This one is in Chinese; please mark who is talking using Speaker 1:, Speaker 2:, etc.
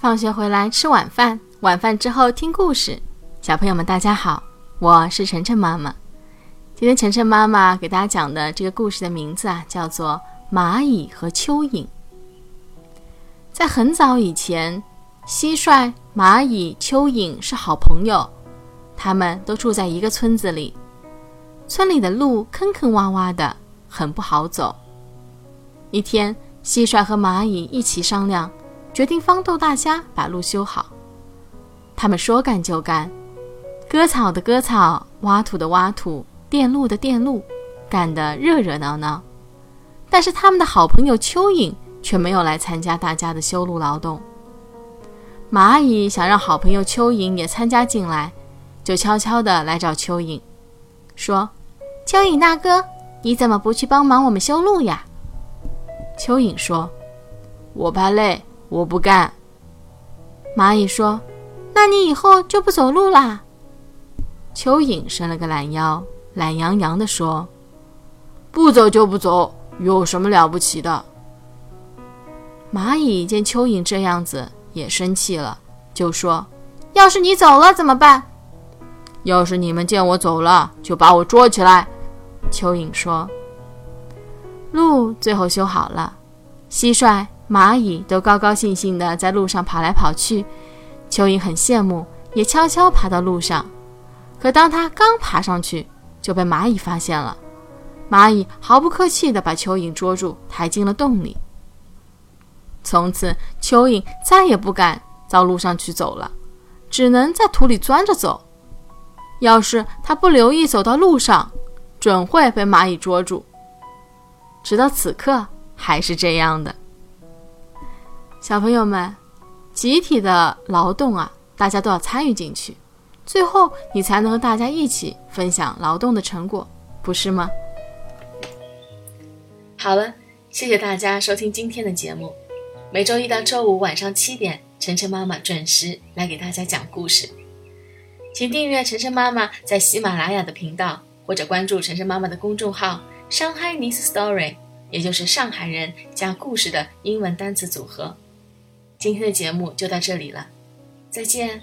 Speaker 1: 放学回来吃晚饭，晚饭之后听故事。小朋友们，大家好，我是晨晨妈妈。今天晨晨妈妈给大家讲的这个故事的名字啊，叫做《蚂蚁和蚯蚓》。在很早以前，蟋蟀、蚂蚁、蚯蚓是好朋友，他们都住在一个村子里。村里的路坑坑洼洼的，很不好走。一天，蟋蟀和蚂蚁一起商量，决定帮逗大家把路修好。他们说干就干，割草的割草，挖土的挖土，电路的电路，干得热热闹闹。但是他们的好朋友蚯蚓却没有来参加大家的修路劳动。蚂蚁想让好朋友蚯蚓也参加进来，就悄悄地来找蚯蚓，说。蚯蚓大哥，你怎么不去帮忙我们修路呀？蚯蚓说：“
Speaker 2: 我怕累，我不干。”
Speaker 1: 蚂蚁说：“那你以后就不走路啦？”蚯蚓伸了个懒腰，懒洋洋地说：“
Speaker 2: 不走就不走，有什么了不起的？”
Speaker 1: 蚂蚁见蚯蚓这样子，也生气了，就说：“要是你走了怎么办？
Speaker 2: 要是你们见我走了，就把我捉起来。”
Speaker 1: 蚯蚓说：“路最后修好了，蟋蟀、蚂蚁都高高兴兴地在路上跑来跑去。蚯蚓很羡慕，也悄悄爬到路上。可当他刚爬上去，就被蚂蚁发现了。蚂蚁毫不客气地把蚯蚓捉住，抬进了洞里。从此，蚯蚓再也不敢到路上去走了，只能在土里钻着走。要是他不留意走到路上，准会被蚂蚁捉住。直到此刻还是这样的。小朋友们，集体的劳动啊，大家都要参与进去，最后你才能和大家一起分享劳动的成果，不是吗？好了，谢谢大家收听今天的节目。每周一到周五晚上七点，晨晨妈妈准时来给大家讲故事。请订阅晨晨妈妈在喜马拉雅的频道。或者关注晨晨妈妈的公众号“上海 Nice Story”，也就是上海人加故事的英文单词组合。今天的节目就到这里了，再见。